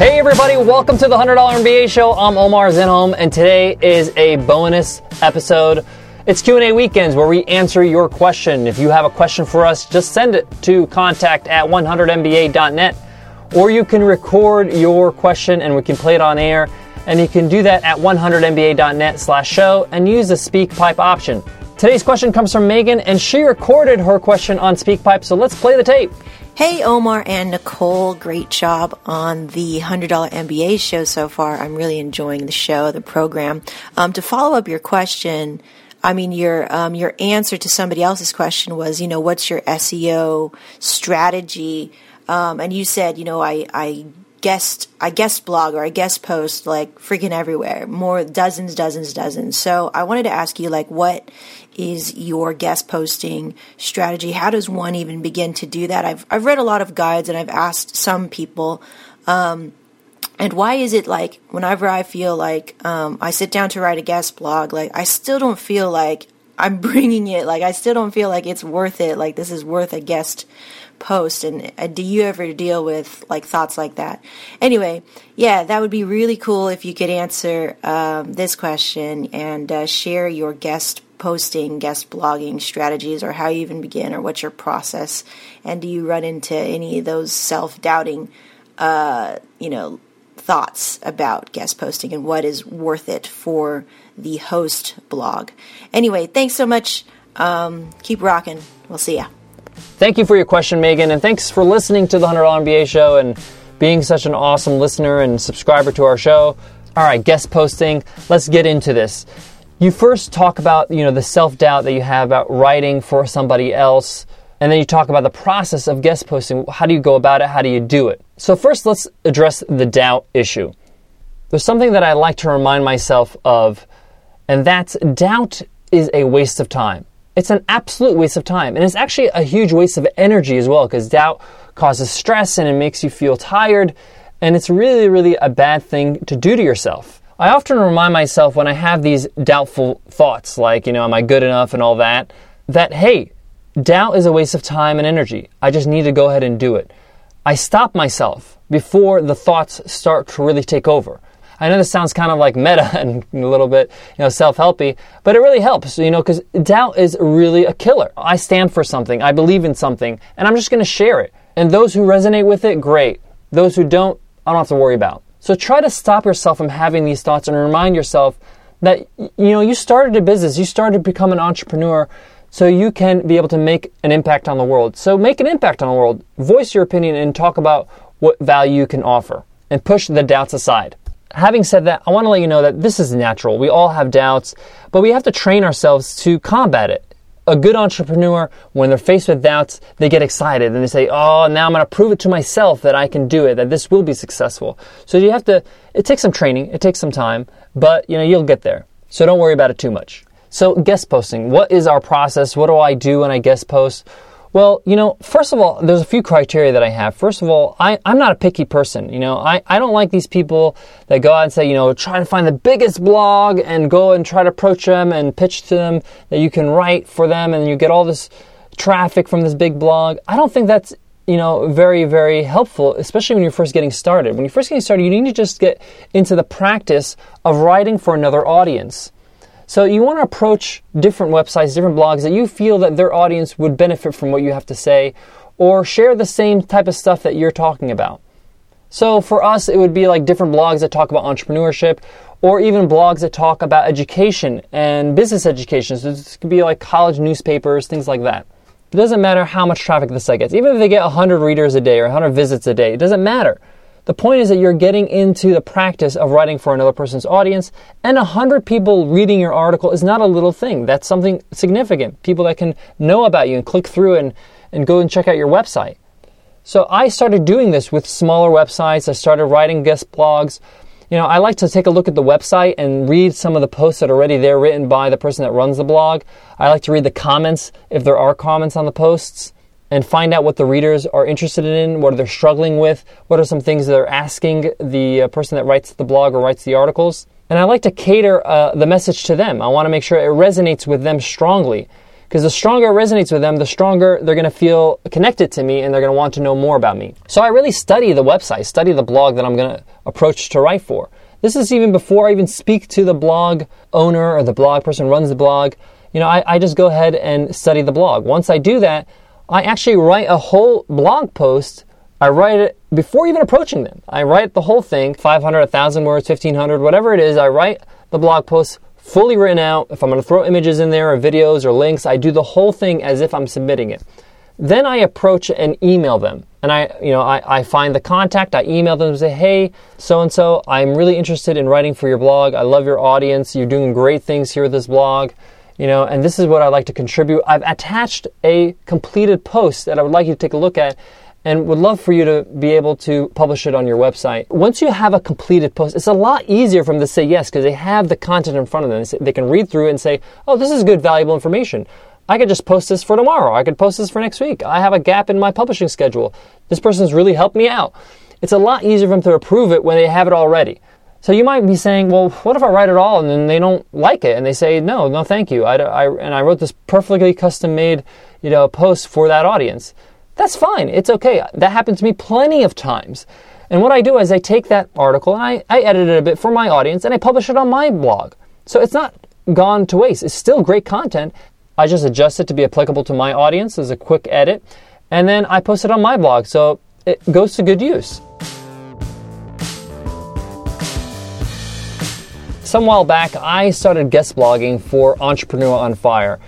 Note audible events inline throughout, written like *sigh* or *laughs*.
Hey everybody, welcome to the $100 MBA show. I'm Omar Zenhom and today is a bonus episode. It's Q&A weekends where we answer your question. If you have a question for us, just send it to contact at 100mba.net or you can record your question and we can play it on air and you can do that at 100mba.net slash show and use the SpeakPipe option. Today's question comes from Megan and she recorded her question on SpeakPipe, so let's play the tape. Hey, Omar and Nicole, great job on the $100 MBA show so far. I'm really enjoying the show, the program. Um, to follow up your question, I mean, your um, your answer to somebody else's question was, you know, what's your SEO strategy? Um, and you said, you know, I, I guest I guest blog or I guest post like freaking everywhere, more dozens, dozens, dozens. So I wanted to ask you like what is your guest posting strategy? How does one even begin to do that? I've I've read a lot of guides and I've asked some people. Um, and why is it like whenever I feel like um, I sit down to write a guest blog, like I still don't feel like I'm *laughs* bringing it. Like I still don't feel like it's worth it. Like this is worth a guest post and uh, do you ever deal with like thoughts like that? Anyway yeah that would be really cool if you could answer um, this question and uh, share your guest posting guest blogging strategies or how you even begin or what's your process. And do you run into any of those self-doubting uh, you know thoughts about guest posting and what is worth it for the host blog? Anyway thanks so much. Um, keep rocking. We'll see ya Thank you for your question, Megan, and thanks for listening to the $100 MBA show and being such an awesome listener and subscriber to our show. All right, guest posting. Let's get into this. You first talk about, you know, the self-doubt that you have about writing for somebody else, and then you talk about the process of guest posting. How do you go about it? How do you do it? So first, let's address the doubt issue. There's something that I like to remind myself of, and that's doubt is a waste of time it's an absolute waste of time. And it's actually a huge waste of energy as well because doubt causes stress and it makes you feel tired. And it's really, really a bad thing to do to yourself. I often remind myself when I have these doubtful thoughts, like, you know, am I good enough and all that, that, hey, doubt is a waste of time and energy. I just need to go ahead and do it. I stop myself before the thoughts start to really take over. I know this sounds kind of like meta *laughs* and a little bit, you know, self-helpy, but it really helps, you know, because doubt is really a killer. I stand for something, I believe in something, and I'm just going to share it. And those who resonate with it, great. Those who don't, I don't have to worry about. So try to stop yourself from having these thoughts and remind yourself that you know you started a business, you started to become an entrepreneur so you can be able to make an impact on the world. So make an impact on the world. Voice your opinion and talk about what value you can offer and push the doubts aside having said that, I want to let you know that this is natural. We all have doubts, but we have to train ourselves to combat it. A good entrepreneur, when they're faced with doubts, they get excited and they say, Oh, now I'm going to prove it to myself that I can do it, that this will be successful. So you have to, it takes some training, it takes some time, but you know, you'll get there. So don't worry about it too much. So guest posting, what is our process? What do I do when I guest post? Well, you know, first of all, there's a few criteria that I have. First of all, I, I'm not a picky person. You know, I, I don't like these people that go out and say, you know, try to find the biggest blog and go and try to approach them and pitch to them that you can write for them and you get all this traffic from this big blog. I don't think that's, you know, very, very helpful, especially when you're first getting started. When you're first getting started, you need to just get into the practice of writing for another audience. So you want to approach different websites, different blogs that you feel that their audience would benefit from what you have to say or share the same type of stuff that you're talking about. So for us, it would be like different blogs that talk about entrepreneurship or even blogs that talk about education and business education. So this could be like college newspapers, things like that. It doesn't matter how much traffic the site gets. Even if they get 100 readers a day or 100 visits a day, it doesn't matter. The point is that you're getting into the practice of writing for another person's audience, and 100 people reading your article is not a little thing. That's something significant. People that can know about you and click through and, and go and check out your website. So I started doing this with smaller websites. I started writing guest blogs. You know, I like to take a look at the website and read some of the posts that are already there written by the person that runs the blog. I like to read the comments if there are comments on the posts and find out what the readers are interested in, what they're struggling with, what are some things they're asking the uh, person that writes the blog or writes the articles. And I like to cater uh, the message to them. I want to make sure it resonates with them strongly Because the stronger it resonates with them, the stronger they're going to feel connected to me and they're going to want to know more about me. So I really study the website, study the blog that I'm going to approach to write for. This is even before I even speak to the blog owner or the blog person runs the blog. You know, I, I just go ahead and study the blog. Once I do that, I actually write a whole blog post. I write it before even approaching them. I write the whole thing 500, 1,000 words, 1,500, whatever it is. I write the blog post fully written out. If I'm going to throw images in there or videos or links, I do the whole thing as if I'm submitting it. Then I approach and email them. And I, you know, I, I find the contact, I email them and say, hey, so and so, I'm really interested in writing for your blog. I love your audience. You're doing great things here with this blog. You know, and this is what I'd like to contribute. I've attached a completed post that I would like you to take a look at and would love for you to be able to publish it on your website. Once you have a completed post, it's a lot easier for them to say yes because they have the content in front of them. They can read through it and say, oh, this is good, valuable information. I could just post this for tomorrow. I could post this for next week. I have a gap in my publishing schedule. This person's really helped me out. It's a lot easier for them to approve it when they have it already. So you might be saying, well, what if I write it all and then they don't like it and they say, no, no, thank you. I, I, and I wrote this perfectly custom made, you know, post for that audience. That's fine. It's okay. That happened to me plenty of times. And what I do is I take that article and I, I edit it a bit for my audience and I publish it on my blog. So it's not gone to waste. It's still great content I just adjust it to be applicable to my audience as a quick edit, and then I post it on my blog, so it goes to good use. Some while back, I started guest blogging for Entrepreneur on Fire.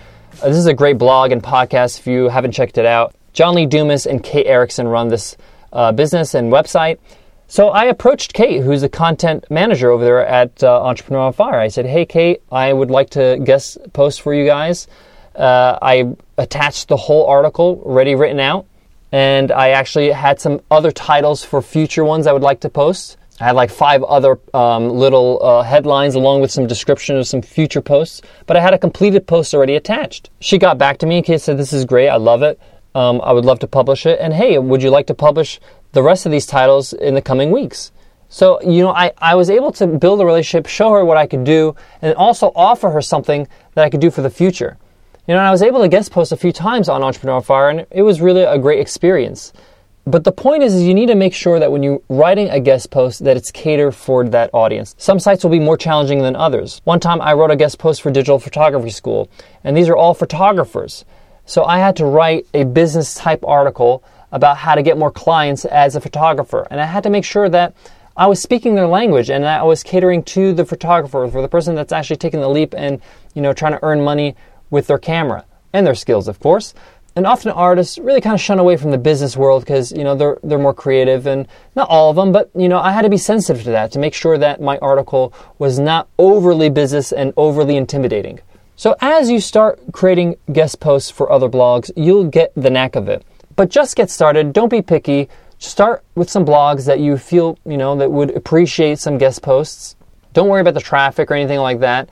Uh, this is a great blog and podcast if you haven't checked it out. John Lee Dumas and Kate Erickson run this uh, business and website. So I approached Kate, who's the content manager over there at uh, Entrepreneur on Fire. I said, Hey, Kate, I would like to guest post for you guys. Uh, I attached the whole article ready written out, and I actually had some other titles for future ones I would like to post. I had like five other um, little uh, headlines along with some description of some future posts, but I had a completed post already attached. She got back to me and said, This is great, I love it. Um, I would love to publish it. And hey, would you like to publish the rest of these titles in the coming weeks? So, you know, I, I was able to build a relationship, show her what I could do, and also offer her something that I could do for the future. You know, I was able to guest post a few times on Entrepreneur Fire, and it was really a great experience. But the point is, is you need to make sure that when you're writing a guest post that it's catered for that audience. Some sites will be more challenging than others. One time I wrote a guest post for Digital Photography School, and these are all photographers. So I had to write a business type article about how to get more clients as a photographer. And I had to make sure that I was speaking their language and that I was catering to the photographer, for the person that's actually taking the leap and, you know, trying to earn money with their camera and their skills, of course. And often artists really kind of shun away from the business world because you know they're they're more creative and not all of them, but you know I had to be sensitive to that to make sure that my article was not overly business and overly intimidating. So as you start creating guest posts for other blogs, you'll get the knack of it. But just get started. Don't be picky. Start with some blogs that you feel you know that would appreciate some guest posts. Don't worry about the traffic or anything like that,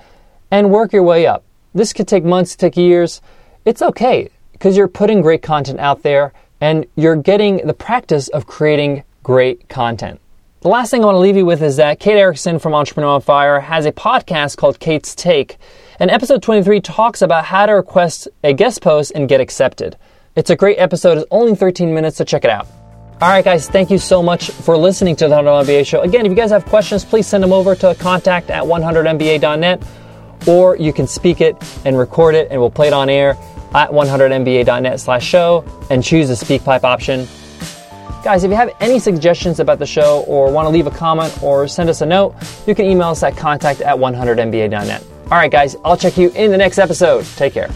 and work your way up. This could take months, take years. It's okay because you're putting great content out there and you're getting the practice of creating great content. The last thing I want to leave you with is that Kate Erickson from Entrepreneur on Fire has a podcast called Kate's Take. And episode 23 talks about how to request a guest post and get accepted. It's a great episode. It's only 13 minutes, so check it out. All right, guys, thank you so much for listening to the 100 MBA show. Again, if you guys have questions, please send them over to contact at 100mba.net or you can speak it and record it and we'll play it on air at 100mba.net slash show and choose the SpeakPipe option. Guys, if you have any suggestions about the show or want to leave a comment or send us a note, you can email us at contact at 100mba.net. All right, guys, I'll check you in the next episode. Take care.